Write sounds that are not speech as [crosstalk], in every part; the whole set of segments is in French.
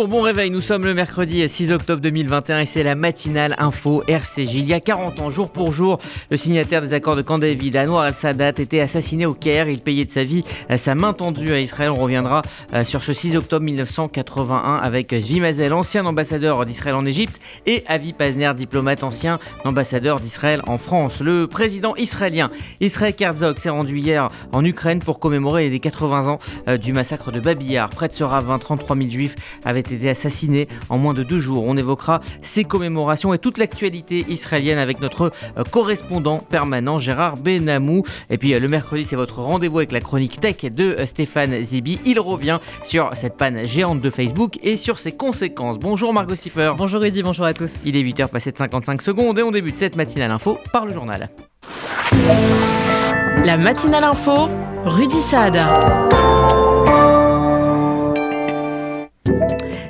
Bonjour, bon réveil, nous sommes le mercredi 6 octobre 2021 et c'est la matinale info RCJ. Il y a 40 ans, jour pour jour, le signataire des accords de Camp David, Anwar el-Sadat, était assassiné au Caire. Il payait de sa vie euh, sa main tendue à Israël. On reviendra euh, sur ce 6 octobre 1981 avec Zvi Mazel, ancien ambassadeur d'Israël en Égypte, et Avi Pazner, diplomate ancien ambassadeur d'Israël en France. Le président israélien Israël Herzog s'est rendu hier en Ukraine pour commémorer les 80 ans euh, du massacre de Babillard. Près de ce ravin, 33 000 juifs avaient été assassinés en moins de deux jours. On évoquera ces commémorations et toute l'actualité israélienne avec notre euh, correspondant permanent Gérard Benamou. Et puis euh, le mercredi, c'est votre rendez-vous avec la chronique tech de euh, Stéphane Zibi. Il revient sur cette panne géante de Facebook et sur ses conséquences. Bonjour Margot Siffer. Bonjour Eddy, bonjour à tous. Il est 8h passé de 55 secondes et on débute cette matinale info par le journal. La matinale info, Rudy Saad.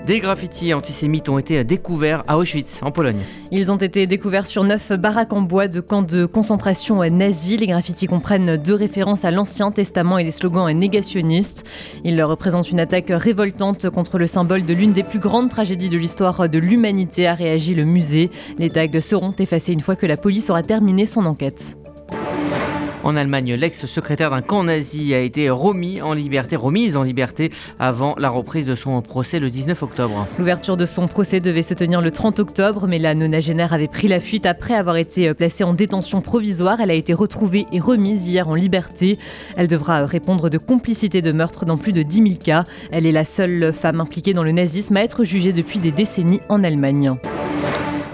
Des graffitis antisémites ont été découverts à Auschwitz, en Pologne. Ils ont été découverts sur neuf baraques en bois de camps de concentration nazis. Les graffitis comprennent deux références à l'Ancien Testament et des slogans négationnistes. Ils représentent une attaque révoltante contre le symbole de l'une des plus grandes tragédies de l'histoire de l'humanité, a réagi le musée. Les tags seront effacés une fois que la police aura terminé son enquête. En Allemagne, l'ex-secrétaire d'un camp nazi a été remis en liberté, remise en liberté avant la reprise de son procès le 19 octobre. L'ouverture de son procès devait se tenir le 30 octobre, mais la nonagénaire avait pris la fuite après avoir été placée en détention provisoire. Elle a été retrouvée et remise hier en liberté. Elle devra répondre de complicité de meurtre dans plus de 10 000 cas. Elle est la seule femme impliquée dans le nazisme à être jugée depuis des décennies en Allemagne.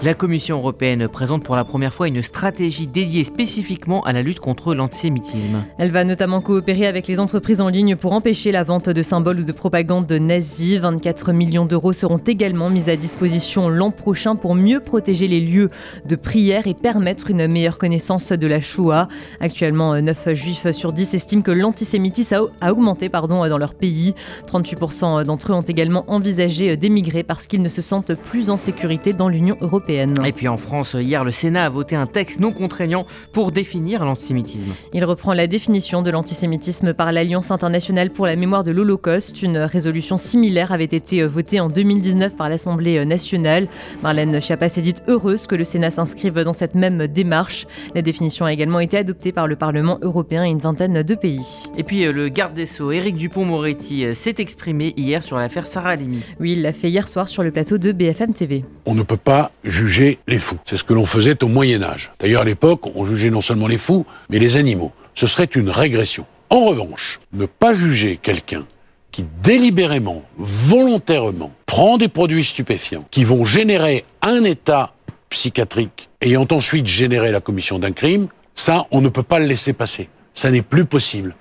La Commission européenne présente pour la première fois une stratégie dédiée spécifiquement à la lutte contre l'antisémitisme. Elle va notamment coopérer avec les entreprises en ligne pour empêcher la vente de symboles ou de propagande nazie. 24 millions d'euros seront également mis à disposition l'an prochain pour mieux protéger les lieux de prière et permettre une meilleure connaissance de la Shoah. Actuellement, 9 juifs sur 10 estiment que l'antisémitisme a augmenté pardon, dans leur pays. 38% d'entre eux ont également envisagé d'émigrer parce qu'ils ne se sentent plus en sécurité dans l'Union européenne. Et puis en France, hier, le Sénat a voté un texte non contraignant pour définir l'antisémitisme. Il reprend la définition de l'antisémitisme par l'Alliance internationale pour la mémoire de l'Holocauste. Une résolution similaire avait été votée en 2019 par l'Assemblée nationale. Marlène Schiappa s'est dite heureuse que le Sénat s'inscrive dans cette même démarche. La définition a également été adoptée par le Parlement européen et une vingtaine de pays. Et puis euh, le garde des Sceaux, Éric Dupont-Moretti, euh, s'est exprimé hier sur l'affaire Sarah Halimi. Oui, il l'a fait hier soir sur le plateau de BFM TV. On ne peut pas juger les fous. C'est ce que l'on faisait au Moyen Âge. D'ailleurs, à l'époque, on jugeait non seulement les fous, mais les animaux. Ce serait une régression. En revanche, ne pas juger quelqu'un qui délibérément, volontairement, prend des produits stupéfiants qui vont générer un état psychiatrique ayant ensuite généré la commission d'un crime, ça, on ne peut pas le laisser passer. Ça n'est plus possible.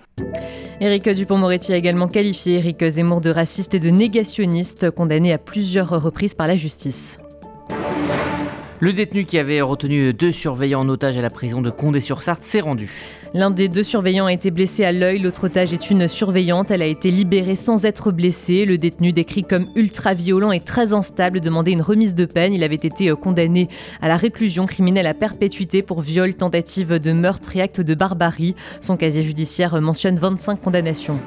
Éric Dupont-Moretti a également qualifié Éric Zemmour de raciste et de négationniste, condamné à plusieurs reprises par la justice. Le détenu qui avait retenu deux surveillants en otage à la prison de Condé-sur-Sarthe s'est rendu. L'un des deux surveillants a été blessé à l'œil, l'autre otage est une surveillante. Elle a été libérée sans être blessée. Le détenu décrit comme ultra violent et très instable demandait une remise de peine. Il avait été condamné à la réclusion criminelle à perpétuité pour viol, tentative de meurtre et acte de barbarie. Son casier judiciaire mentionne 25 condamnations.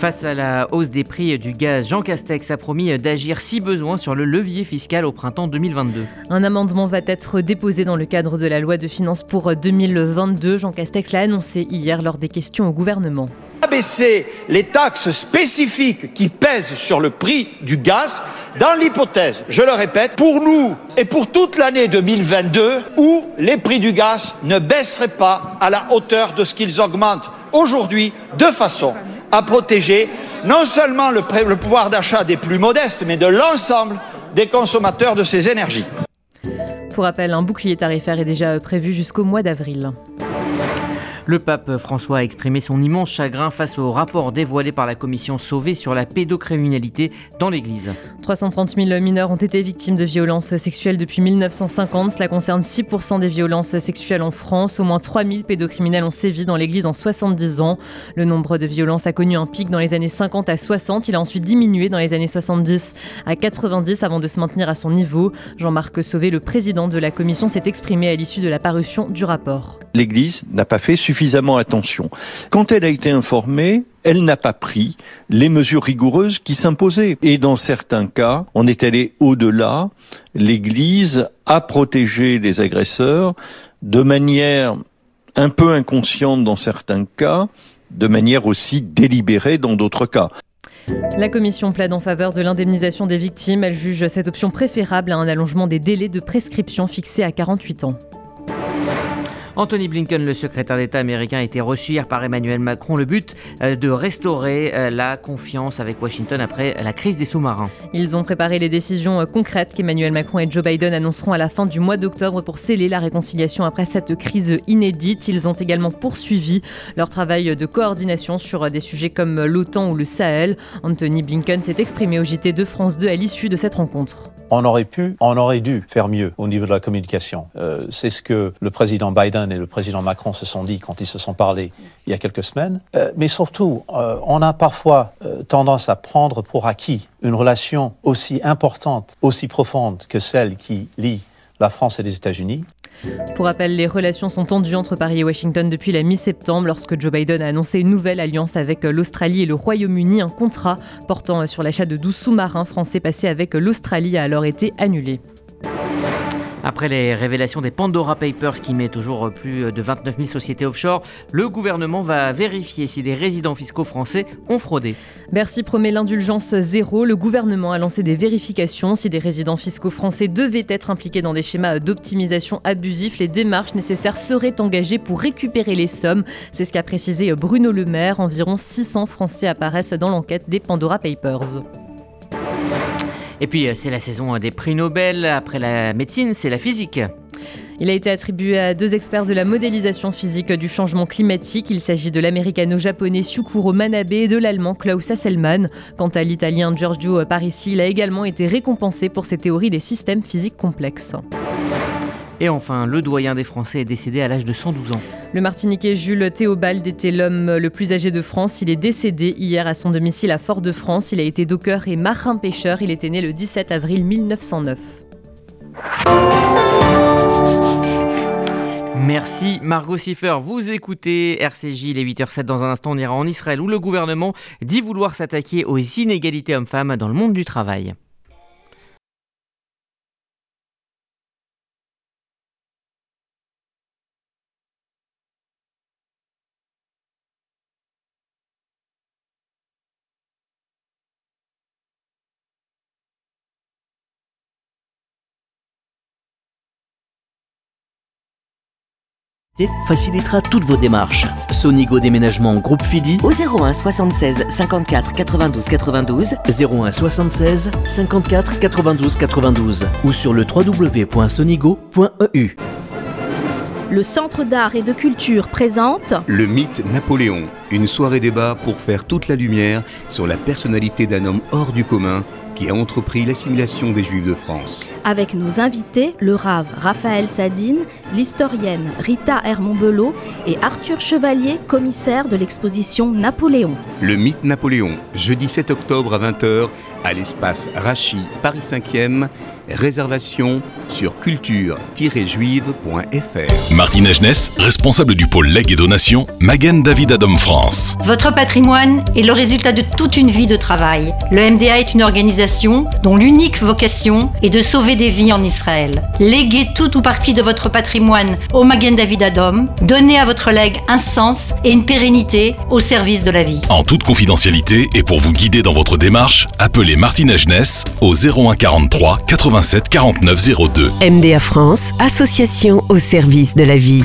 Face à la hausse des prix du gaz, Jean Castex a promis d'agir si besoin sur le levier fiscal au printemps 2022. Un amendement va être déposé dans le cadre de la loi de finances pour 2022. Jean Castex l'a annoncé hier lors des questions au gouvernement. Abaisser les taxes spécifiques qui pèsent sur le prix du gaz dans l'hypothèse, je le répète, pour nous et pour toute l'année 2022 où les prix du gaz ne baisseraient pas à la hauteur de ce qu'ils augmentent aujourd'hui de façon à protéger non seulement le, pouvoir d'achat des plus modestes, mais de l'ensemble des consommateurs de ces énergies. Pour rappel, un bouclier tarifaire est déjà prévu jusqu'au mois d'avril. Le pape François a exprimé son immense chagrin face au rapport dévoilé par la commission Sauvé sur la pédocriminalité dans l'Église. 330 000 mineurs ont été victimes de violences sexuelles depuis 1950. Cela concerne 6% des violences sexuelles en France. Au moins 3 000 pédocriminels ont sévi dans l'Église en 70 ans. Le nombre de violences a connu un pic dans les années 50 à 60. Il a ensuite diminué dans les années 70 à 90 avant de se maintenir à son niveau. Jean-Marc Sauvé, le président de la commission, s'est exprimé à l'issue de la parution du rapport. L'Église n'a pas fait suffisamment attention. Quand elle a été informée, elle n'a pas pris les mesures rigoureuses qui s'imposaient. Et dans certains cas, on est allé au-delà. L'Église a protégé les agresseurs de manière un peu inconsciente dans certains cas, de manière aussi délibérée dans d'autres cas. La commission plaide en faveur de l'indemnisation des victimes. Elle juge cette option préférable à un allongement des délais de prescription fixés à 48 ans. Anthony Blinken, le secrétaire d'État américain, a été reçu hier par Emmanuel Macron. Le but euh, de restaurer euh, la confiance avec Washington après la crise des sous-marins. Ils ont préparé les décisions euh, concrètes qu'Emmanuel Macron et Joe Biden annonceront à la fin du mois d'octobre pour sceller la réconciliation après cette crise inédite. Ils ont également poursuivi leur travail de coordination sur des sujets comme l'OTAN ou le Sahel. Anthony Blinken s'est exprimé au JT de France 2 à l'issue de cette rencontre. On aurait pu, on aurait dû faire mieux au niveau de la communication. C'est ce que le président Biden et le président Macron se sont dit quand ils se sont parlé il y a quelques semaines. Euh, mais surtout, euh, on a parfois euh, tendance à prendre pour acquis une relation aussi importante, aussi profonde que celle qui lie la France et les États-Unis. Pour rappel, les relations sont tendues entre Paris et Washington depuis la mi-septembre lorsque Joe Biden a annoncé une nouvelle alliance avec l'Australie et le Royaume-Uni. Un contrat portant sur l'achat de 12 sous-marins français passés avec l'Australie a alors été annulé. Après les révélations des Pandora Papers qui met toujours plus de 29 000 sociétés offshore, le gouvernement va vérifier si des résidents fiscaux français ont fraudé. Bercy promet l'indulgence zéro. Le gouvernement a lancé des vérifications. Si des résidents fiscaux français devaient être impliqués dans des schémas d'optimisation abusifs, les démarches nécessaires seraient engagées pour récupérer les sommes. C'est ce qu'a précisé Bruno Le Maire. Environ 600 Français apparaissent dans l'enquête des Pandora Papers. Et puis, euh, c'est la saison des prix Nobel. Après la médecine, c'est la physique. Il a été attribué à deux experts de la modélisation physique du changement climatique. Il s'agit de l'américano-japonais Shukuro Manabe et de l'allemand Klaus Hasselmann. Quant à l'italien Giorgio Parisi, il a également été récompensé pour ses théories des systèmes physiques complexes. Et enfin, le doyen des Français est décédé à l'âge de 112 ans. Le Martiniquais Jules Théobald était l'homme le plus âgé de France. Il est décédé hier à son domicile à Fort-de-France. Il a été docker et marin-pêcheur. Il était né le 17 avril 1909. Merci Margot Siffer. Vous écoutez RCJ, les 8h07 dans un instant. On ira en Israël où le gouvernement dit vouloir s'attaquer aux inégalités hommes-femmes dans le monde du travail. Facilitera toutes vos démarches. Sonigo Déménagement Groupe Fidi au 01 76 54 92 92 01 76 54 92 92 ou sur le www.sonigo.eu. Le Centre d'art et de culture présente Le mythe Napoléon, une soirée débat pour faire toute la lumière sur la personnalité d'un homme hors du commun qui a entrepris l'assimilation des Juifs de France. Avec nos invités, le rave Raphaël Sadine, l'historienne Rita Hermont-Belot et Arthur Chevalier, commissaire de l'exposition Napoléon. Le mythe Napoléon, jeudi 7 octobre à 20h à l'espace Rachi, Paris 5e. Réservation sur culture-juive.fr. Martine Agenès, responsable du pôle legs et donation, Magen David Adam France. Votre patrimoine est le résultat de toute une vie de travail. Le MDA est une organisation dont l'unique vocation est de sauver des vies en Israël. Léguez tout ou partie de votre patrimoine au Magen David Adam. Donnez à votre legs un sens et une pérennité au service de la vie. En toute confidentialité et pour vous guider dans votre démarche, appelez Martine Agenès au 01 43 87 49 02. MDA France, association au service de la vie.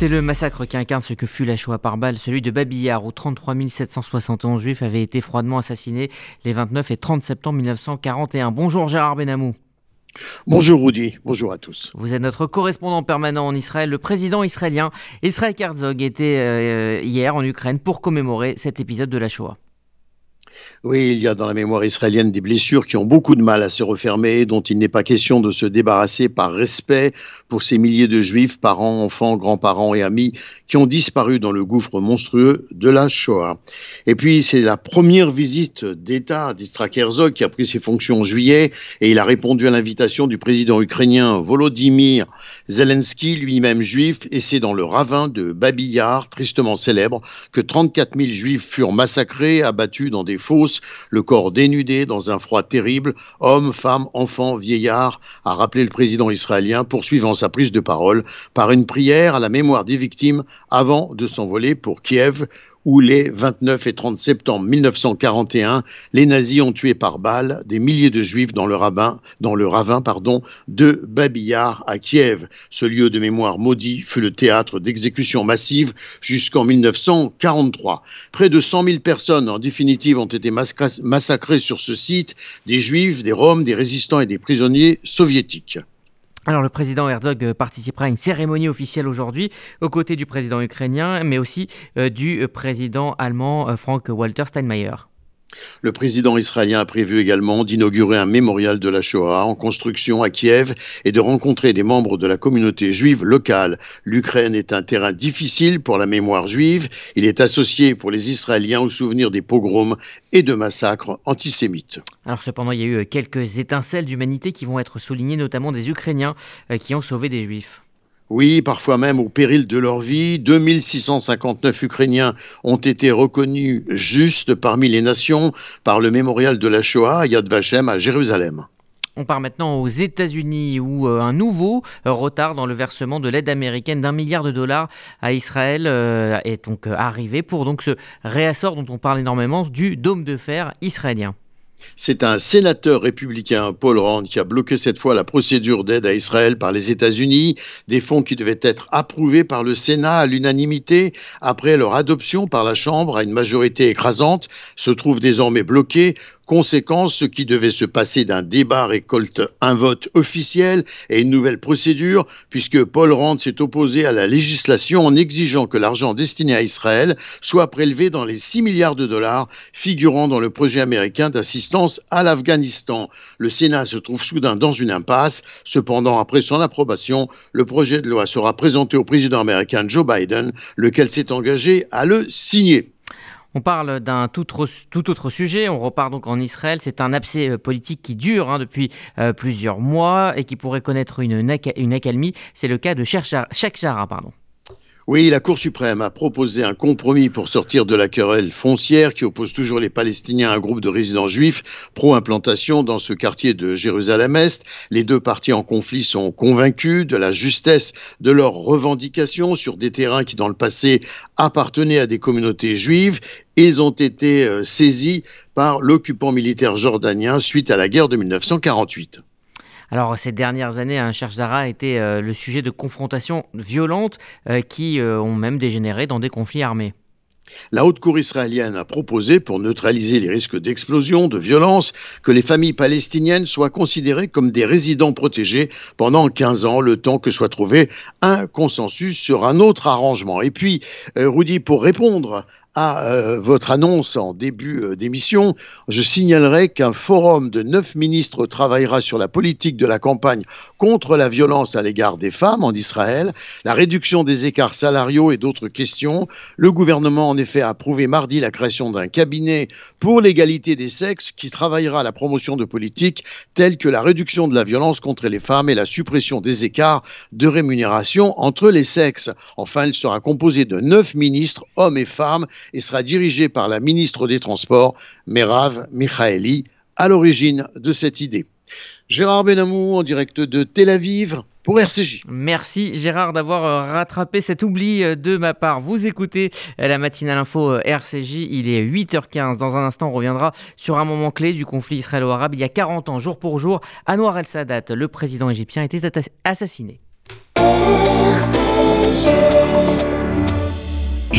C'est le massacre qui incarne ce que fut la Shoah par balle, celui de Babillard, où 33 771 juifs avaient été froidement assassinés les 29 et 30 septembre 1941. Bonjour Gérard Benamou. Bonjour Rudy, bonjour à tous. Vous êtes notre correspondant permanent en Israël. Le président israélien Israël Herzog était euh, hier en Ukraine pour commémorer cet épisode de la Shoah. Oui, il y a dans la mémoire israélienne des blessures qui ont beaucoup de mal à se refermer, dont il n'est pas question de se débarrasser par respect pour ces milliers de juifs, parents, enfants, grands-parents et amis qui ont disparu dans le gouffre monstrueux de la Shoah. Et puis, c'est la première visite d'État d'Istrak Herzog qui a pris ses fonctions en juillet et il a répondu à l'invitation du président ukrainien Volodymyr Zelensky, lui-même juif, et c'est dans le ravin de Babillard, tristement célèbre, que 34 000 juifs furent massacrés, abattus dans des le corps dénudé dans un froid terrible, hommes, femmes, enfants, vieillards, a rappelé le président israélien, poursuivant sa prise de parole par une prière à la mémoire des victimes avant de s'envoler pour Kiev, où les 29 et 30 septembre 1941, les nazis ont tué par balles des milliers de juifs dans le, ravin, dans le ravin pardon, de Babillard à Kiev. Ce lieu de mémoire maudit fut le théâtre d'exécutions massives jusqu'en 1943. Près de 100 000 personnes, en définitive, ont été massacrées sur ce site, des juifs, des roms, des résistants et des prisonniers soviétiques. Alors le président Herzog euh, participera à une cérémonie officielle aujourd'hui aux côtés du président ukrainien, mais aussi euh, du euh, président allemand Frank-Walter Steinmeier. Le président israélien a prévu également d'inaugurer un mémorial de la Shoah en construction à Kiev et de rencontrer des membres de la communauté juive locale. L'Ukraine est un terrain difficile pour la mémoire juive. Il est associé pour les Israéliens au souvenir des pogroms et de massacres antisémites. Alors cependant, il y a eu quelques étincelles d'humanité qui vont être soulignées, notamment des Ukrainiens euh, qui ont sauvé des Juifs. Oui, parfois même au péril de leur vie. 2659 Ukrainiens ont été reconnus justes parmi les nations par le mémorial de la Shoah à Yad Vashem à Jérusalem. On part maintenant aux États-Unis où euh, un nouveau euh, retard dans le versement de l'aide américaine d'un milliard de dollars à Israël euh, est donc arrivé pour donc ce réassort dont on parle énormément du dôme de fer israélien. C'est un sénateur républicain, Paul Rand, qui a bloqué cette fois la procédure d'aide à Israël par les États-Unis, des fonds qui devaient être approuvés par le Sénat à l'unanimité après leur adoption par la Chambre à une majorité écrasante, se trouvent désormais bloqués Conséquence, ce qui devait se passer d'un débat récolte un vote officiel et une nouvelle procédure, puisque Paul Rand s'est opposé à la législation en exigeant que l'argent destiné à Israël soit prélevé dans les 6 milliards de dollars figurant dans le projet américain d'assistance à l'Afghanistan. Le Sénat se trouve soudain dans une impasse. Cependant, après son approbation, le projet de loi sera présenté au président américain Joe Biden, lequel s'est engagé à le signer. On parle d'un tout, autre sujet. On repart donc en Israël. C'est un abcès euh, politique qui dure hein, depuis euh, plusieurs mois et qui pourrait connaître une, une accalmie. C'est le cas de Sheikh. Pardon. Oui, la Cour suprême a proposé un compromis pour sortir de la querelle foncière qui oppose toujours les Palestiniens à un groupe de résidents juifs pro-implantation dans ce quartier de Jérusalem-Est. Les deux parties en conflit sont convaincus de la justesse de leurs revendications sur des terrains qui, dans le passé, appartenaient à des communautés juives. Ils ont été euh, saisis par l'occupant militaire jordanien suite à la guerre de 1948. Alors ces dernières années, un Cherche Zara a été euh, le sujet de confrontations violentes euh, qui euh, ont même dégénéré dans des conflits armés. La Haute Cour israélienne a proposé, pour neutraliser les risques d'explosion, de violence, que les familles palestiniennes soient considérées comme des résidents protégés pendant 15 ans, le temps que soit trouvé un consensus sur un autre arrangement. Et puis, Rudy, pour répondre à euh, votre annonce en début euh, d'émission, je signalerai qu'un forum de neuf ministres travaillera sur la politique de la campagne contre la violence à l'égard des femmes en Israël, la réduction des écarts salariaux et d'autres questions. Le gouvernement en effet a approuvé mardi la création d'un cabinet pour l'égalité des sexes qui travaillera à la promotion de politiques telles que la réduction de la violence contre les femmes et la suppression des écarts de rémunération entre les sexes. Enfin, il sera composé de neuf ministres, hommes et femmes, et sera dirigé par la ministre des Transports, Merav Michaeli, à l'origine de cette idée. Gérard Benamou en direct de Tel Aviv pour RCJ. Merci Gérard d'avoir euh, rattrapé cet oubli euh, de ma part. Vous écoutez euh, la matinale info RCJ, il est 8h15. Dans un instant, on reviendra sur un moment clé du conflit israélo-arabe. Il y a 40 ans, jour pour jour, Anwar el-Sadat, le président égyptien, était assassiné. RCJ.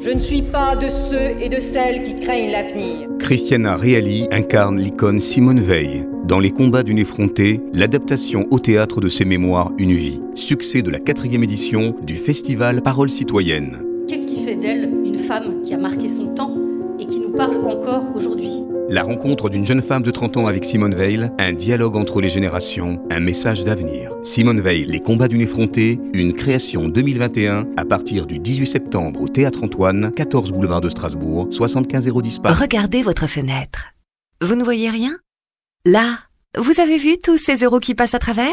Je ne suis pas de ceux et de celles qui craignent l'avenir. Christiana Reali incarne l'icône Simone Veil. Dans Les combats d'une effrontée, l'adaptation au théâtre de ses mémoires Une vie, succès de la quatrième édition du festival Parole citoyenne. Qu'est-ce qui fait d'elle une femme qui a marqué son temps et qui nous parle encore aujourd'hui? La rencontre d'une jeune femme de 30 ans avec Simone Veil, un dialogue entre les générations, un message d'avenir. Simone Veil, Les combats d'une effrontée, une création 2021 à partir du 18 septembre au Théâtre Antoine, 14 boulevard de Strasbourg, 75 010 Paris. Regardez votre fenêtre. Vous ne voyez rien? Là, vous avez vu tous ces euros qui passent à travers?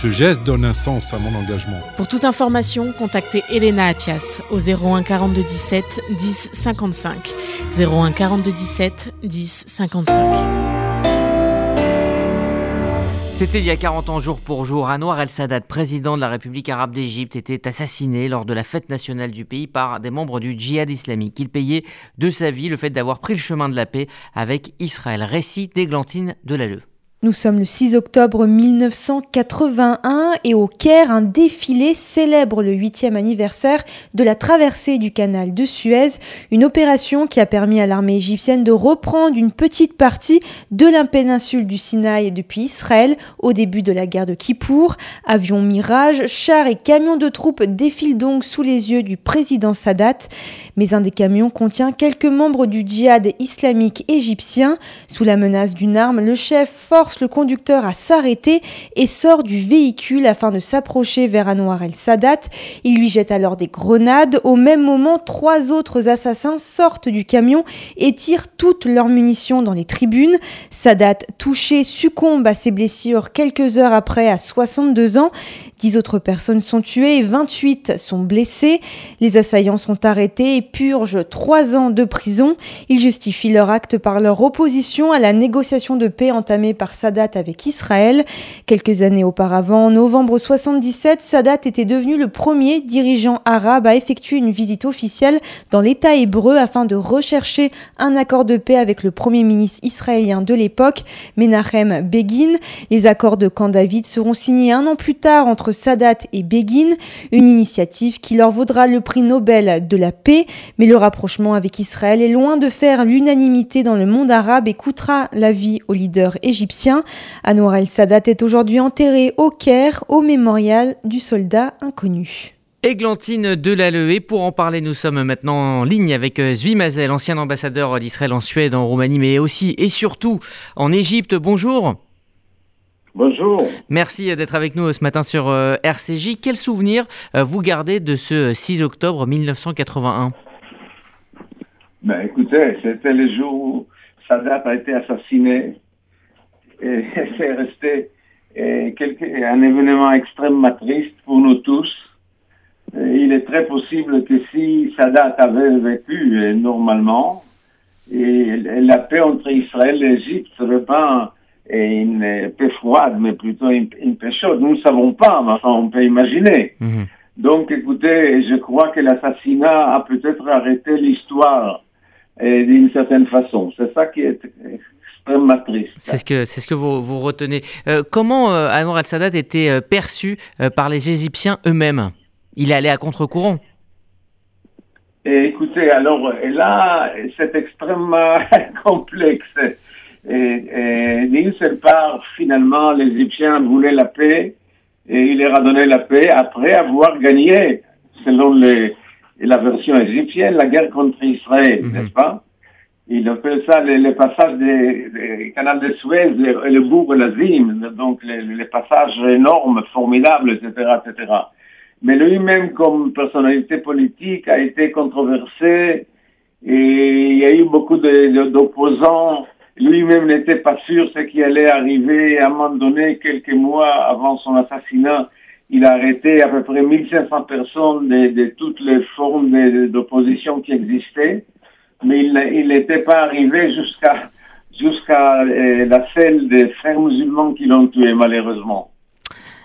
Ce geste donne un sens à mon engagement. Pour toute information, contactez Elena Atias au 01 42 17 10 55. 01 42 17 10 55. C'était il y a 40 ans jour pour jour. Anwar el-Sadat, président de la République arabe d'Égypte, était assassiné lors de la fête nationale du pays par des membres du djihad islamique. Il payait de sa vie le fait d'avoir pris le chemin de la paix avec Israël. Récit d'Églantine Delalleux. Nous sommes le 6 octobre 1981 et au Caire, un défilé célèbre le 8e anniversaire de la traversée du canal de Suez, une opération qui a permis à l'armée égyptienne de reprendre une petite partie de la péninsule du Sinaï depuis Israël au début de la guerre de Kippour. Avions Mirage, chars et camions de troupes défilent donc sous les yeux du président Sadat, mais un des camions contient quelques membres du djihad islamique égyptien. Sous la menace d'une arme, le chef force le conducteur à s'arrêter et sort du véhicule afin de s'approcher vers Anwar el-Sadat. Il lui jette alors des grenades. Au même moment, trois autres assassins sortent du camion et tirent toutes leurs munitions dans les tribunes. Sadat, touché, succombe à ses blessures quelques heures après à 62 ans. Dix autres personnes sont tuées et 28 sont blessées. Les assaillants sont arrêtés et purgent trois ans de prison. Ils justifient leur acte par leur opposition à la négociation de paix entamée par Sadat avec Israël. Quelques années auparavant, en novembre 77, Sadat était devenu le premier dirigeant arabe à effectuer une visite officielle dans l'État hébreu afin de rechercher un accord de paix avec le premier ministre israélien de l'époque, Menachem Begin. Les accords de Camp David seront signés un an plus tard entre Sadat et Begin, une initiative qui leur vaudra le prix Nobel de la paix, mais le rapprochement avec Israël est loin de faire l'unanimité dans le monde arabe et coûtera la vie au leader égyptien. Anwar el-Sadat est aujourd'hui enterré au Caire, au mémorial du soldat inconnu. Églantine Delalleux. pour en parler, nous sommes maintenant en ligne avec euh, Zvi Mazel, ancien ambassadeur d'Israël en Suède, en Roumanie, mais aussi et surtout en Égypte. Bonjour. Bonjour. Merci d'être avec nous ce matin sur euh, RCJ. Quel souvenir euh, vous gardez de ce 6 octobre 1981 ben, Écoutez, c'était le jour où Sadat a été assassiné et [laughs] c'est resté un événement extrêmement triste pour nous tous euh, il est très possible que si Sadat avait vécu euh, normalement, et la paix entre Israël et l'Égypte serait pas une paix froide, mais plutôt une, paix chaude. Nous ne savons pas, mais enfin, on peut imaginer. Mhm. Donc, écoutez, je crois que l'assassinat a peut-être arrêté l'histoire euh, d'une certaine façon. C'est ça qui est extrêmement triste. C'est ce que, c'est ce que vous, vous retenez. comment Anwar al-Sadat était perçu par les Égyptiens eux-mêmes? Il allé à contre-courant. écoutez, alors là, c'est extrêmement [laughs] complexe. D'une seule part, finalement, les Égyptiens voulaient la paix et il leur a donné la paix après avoir gagné, selon la version égyptienne, la guerre contre Israël, mhm. n'est-ce pas? Il appelle ça le, passage des, canal de Suez et le bourg Lazim, donc les, les passages énormes, formidables, etc., etc mais lui-même comme personnalité politique a été controversé et il y a eu beaucoup d'opposants. Lui-même n'était pas sûr ce qui allait arriver. À un moment donné, quelques mois avant son assassinat, il a arrêté à peu près 1500 personnes de, toutes les formes d'opposition qui existaient, mais il n'était pas arrivé jusqu'à jusqu'à euh, la celle des frères musulmans qui l'ont tué malheureusement.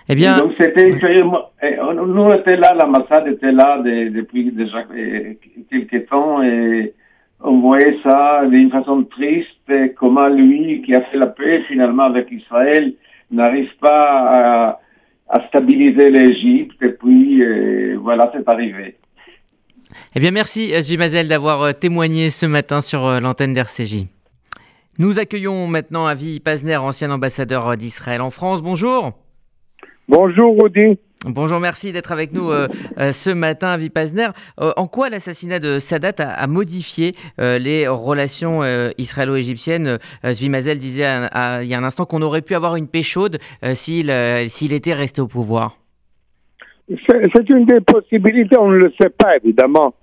Eh bien, donc c'était nous étions là, l'ambassade était là depuis déjà euh, quelques temps et on voyait ça d'une façon triste, comment lui qui a fait la paix finalement avec Israël n'arrive pas à, stabiliser l'Égypte et puis euh, voilà c'est arrivé. Eh bien merci Zvi Mazel d'avoir euh, témoigné ce matin sur l'antenne d'RCJ. Nous accueillons maintenant Avi Pazner, ancien ambassadeur d'Israël en France. Bonjour. Bonjour Rudy. Bonjour, merci d'être avec nous euh, euh, ce matin, Vipasner. Euh, en quoi l'assassinat de Sadat a, modifié les relations israélo-égyptiennes? Zvimazel disait il y a un instant qu'on aurait pu avoir une paix chaude s'il s'il était resté au pouvoir. C'est une des possibilités, on ne le sait pas évidemment,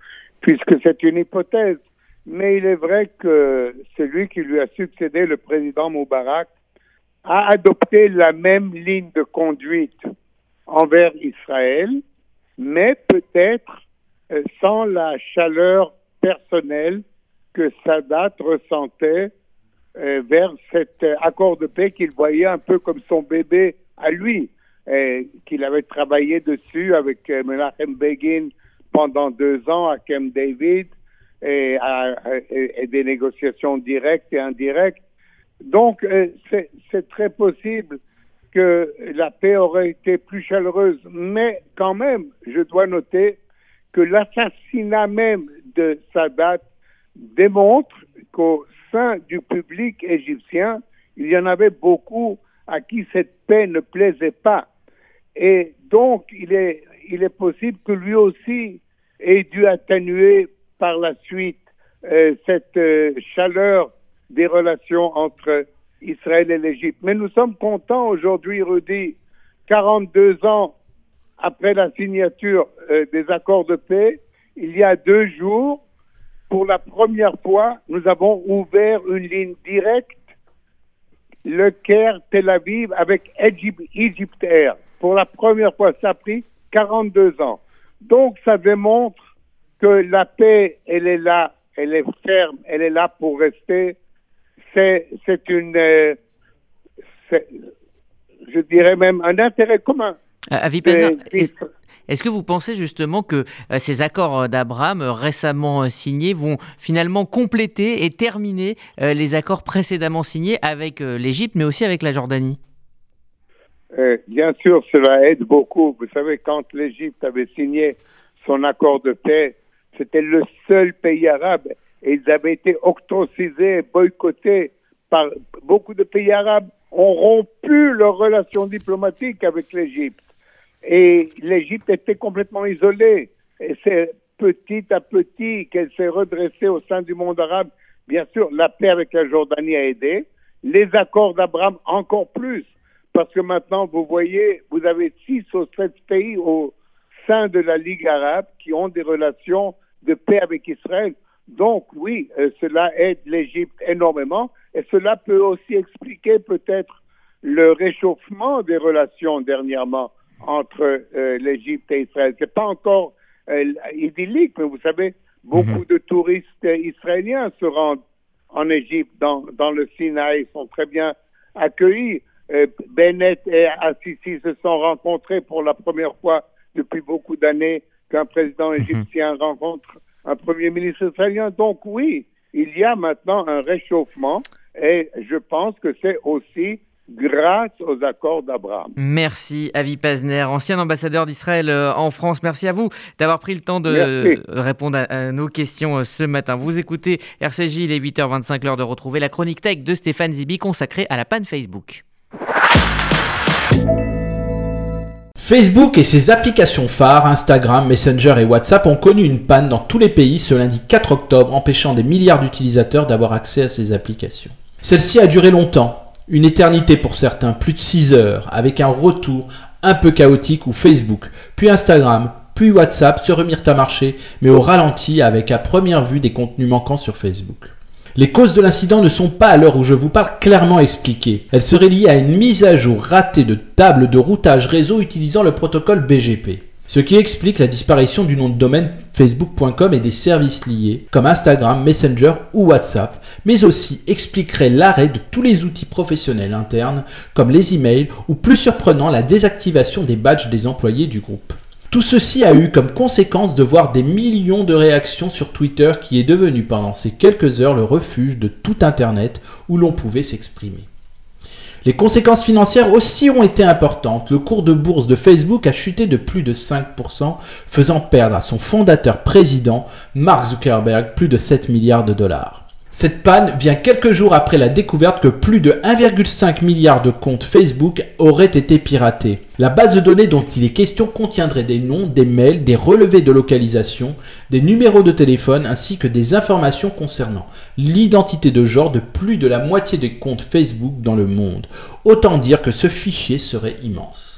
puisque c'est une hypothèse. Mais il est vrai que celui qui lui a succédé, le président Moubarak, a adopté la même ligne de conduite envers Israël, mais peut-être euh, sans la chaleur personnelle que Sadat ressentait euh, vers cet euh, accord de paix qu'il voyait un peu comme son bébé à lui, qu'il avait travaillé dessus avec Menachem Begin pendant deux ans à Camp David et, et des négociations directes et indirectes. Donc, c'est très possible que la paix aurait été plus chaleureuse. Mais quand même, je dois noter que l'assassinat même de Sadat démontre qu'au sein du public égyptien, il y en avait beaucoup à qui cette paix ne plaisait pas. Et donc, il est, il est possible que lui aussi ait dû atténuer par la suite euh, cette euh, chaleur des relations entre Israël et l'Égypte. Mais nous sommes contents aujourd'hui, Rudy, 42 ans après la signature euh, des accords de paix, il y a deux jours, pour la première fois, nous avons ouvert une ligne directe, le Caire Tel Aviv avec Egypt Air. Pour la première fois, ça a pris 42 ans. Donc, ça démontre que la paix, elle est là, elle est ferme, elle est là pour rester c'est une, euh, je dirais même un intérêt commun. Euh, est-ce que vous pensez justement que euh, ces accords d'Abraham récemment signés vont finalement compléter et terminer les accords précédemment signés avec l'Égypte, mais aussi avec la Jordanie? Euh, bien sûr, cela aide beaucoup. Vous savez, quand l'Égypte avait signé son accord de paix, c'était le seul pays arabe et ils avaient été octrocisés, boycottés par beaucoup de pays arabes ont rompu leurs relations diplomatiques avec l'Égypte. Et l'Égypte était complètement isolée. Et c'est petit à petit qu'elle s'est redressée au sein du monde arabe. Bien sûr, la paix avec la Jordanie a aidé. Les accords d'Abraham encore plus. Parce que maintenant, vous voyez, vous avez six ou sept pays au sein de la Ligue arabe qui ont des relations de paix avec Israël. Donc oui, euh, cela aide l'Égypte énormément et cela peut aussi expliquer peut-être le réchauffement des relations dernièrement entre euh, l'Égypte et Israël. C'est pas encore euh, idyllique, mais vous savez, beaucoup mhm. de touristes israéliens se rendent en Égypte, dans, dans le Sinaï, sont très bien accueillis. Bennett et Assisi se sont rencontrés pour la première fois depuis beaucoup d'années qu'un président mhm. égyptien rencontre un Premier ministre israélien. Donc oui, il y a maintenant un réchauffement et je pense que c'est aussi grâce aux accords d'Abraham. Merci Avi Pazner, ancien ambassadeur d'Israël euh, en France. Merci à vous d'avoir pris le temps de répondre à, nos questions euh, ce matin. Vous écoutez RCJ, il est 8h25, l'heure de retrouver la chronique tech de Stéphane Zibi consacrée à la panne Facebook. Facebook et ses applications phares, Instagram, Messenger et WhatsApp ont connu une panne dans tous les pays ce lundi 4 octobre, empêchant des milliards d'utilisateurs d'avoir accès à ces applications. Celle-ci a duré longtemps, une éternité pour certains, plus de 6 heures, avec un retour un peu chaotique où Facebook, puis Instagram, puis WhatsApp se remirent à marcher, mais au ralenti avec à première vue des contenus manquants sur Facebook. Les causes de l'incident ne sont pas à l'heure où je vous parle clairement expliquées. Elles seraient liées à une mise à jour ratée de tables de routage réseau utilisant le protocole BGP. Ce qui explique la disparition du nom de domaine facebook.com et des services liés comme Instagram, Messenger ou WhatsApp, mais aussi expliquerait l'arrêt de tous les outils professionnels internes comme les emails ou plus surprenant la désactivation des badges des employés du groupe. Tout ceci a eu comme conséquence de voir des millions de réactions sur Twitter qui est devenu pendant ces quelques heures le refuge de tout Internet où l'on pouvait s'exprimer. Les conséquences financières aussi ont été importantes. Le cours de bourse de Facebook a chuté de plus de 5%, faisant perdre à son fondateur président, Mark Zuckerberg, plus de 7 milliards de dollars. Cette panne vient quelques jours après la découverte que plus de 1,5 milliard de comptes Facebook auraient été piratés. La base de données dont il est question contiendrait des noms, des mails, des relevés de localisation, des numéros de téléphone ainsi que des informations concernant l'identité de genre de plus de la moitié des comptes Facebook dans le monde. Autant dire que ce fichier serait immense.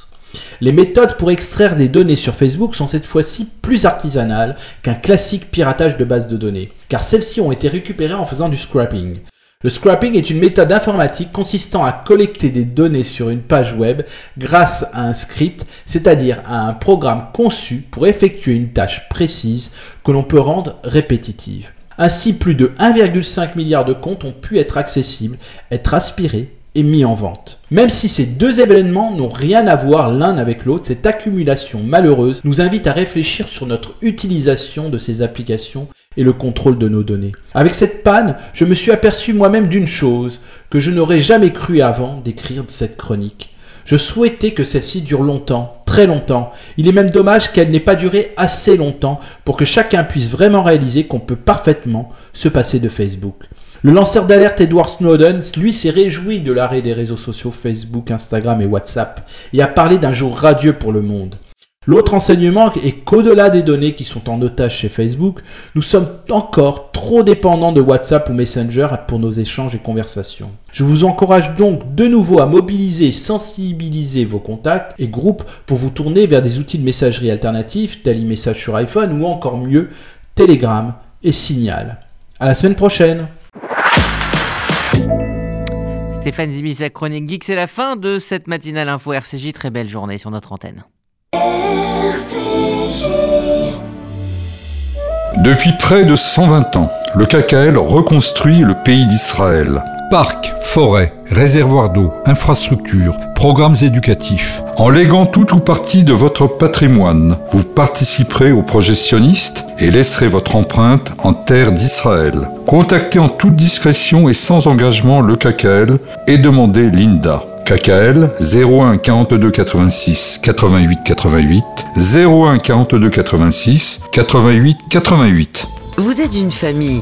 Les méthodes pour extraire des données sur Facebook sont cette fois-ci plus artisanales qu'un classique piratage de bases de données, car celles-ci ont été récupérées en faisant du scrapping. Le scrapping est une méthode informatique consistant à collecter des données sur une page web grâce à un script, c'est-à-dire à un programme conçu pour effectuer une tâche précise que l'on peut rendre répétitive. Ainsi, plus de 1,5 milliard de comptes ont pu être accessibles, être aspirés mis en vente. Même si ces deux événements n'ont rien à voir l'un avec l'autre, cette accumulation malheureuse nous invite à réfléchir sur notre utilisation de ces applications et le contrôle de nos données. Avec cette panne, je me suis aperçu moi-même d'une chose que je n'aurais jamais cru avant d'écrire cette chronique. Je souhaitais que celle-ci dure longtemps, très longtemps. Il est même dommage qu'elle n'ait pas duré assez longtemps pour que chacun puisse vraiment réaliser qu'on peut parfaitement se passer de Facebook. Le lanceur d'alerte Edward Snowden, lui, s'est réjoui de l'arrêt des réseaux sociaux Facebook, Instagram et WhatsApp et a parlé d'un jour radieux pour le monde. L'autre enseignement est qu'au-delà des données qui sont en otage chez Facebook, nous sommes encore trop dépendants de WhatsApp ou Messenger pour nos échanges et conversations. Je vous encourage donc de nouveau à mobiliser et sensibiliser vos contacts et groupes pour vous tourner vers des outils de messagerie alternatifs tels e-message sur iPhone ou encore mieux Telegram et Signal. À la semaine prochaine! Stéphane Zimis, chronique geek, c'est la fin de cette matinale info RCJ. Très belle journée sur notre antenne. RCJ. Depuis près de 120 ans, le KKL reconstruit le pays d'Israël. Parcs, forêts, réservoirs d'eau, infrastructures, programmes éducatifs. En léguant tout ou partie de votre patrimoine, vous participerez au projet sioniste et laisserez votre empreinte en terre d'Israël. Contactez en toute discrétion et sans engagement le KKL et demandez l'INDA. KKL 01 42 86 88 88 01 42 86 88 88. Vous êtes une famille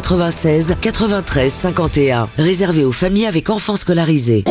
96 93 51. Réservé aux familles avec enfants scolarisés.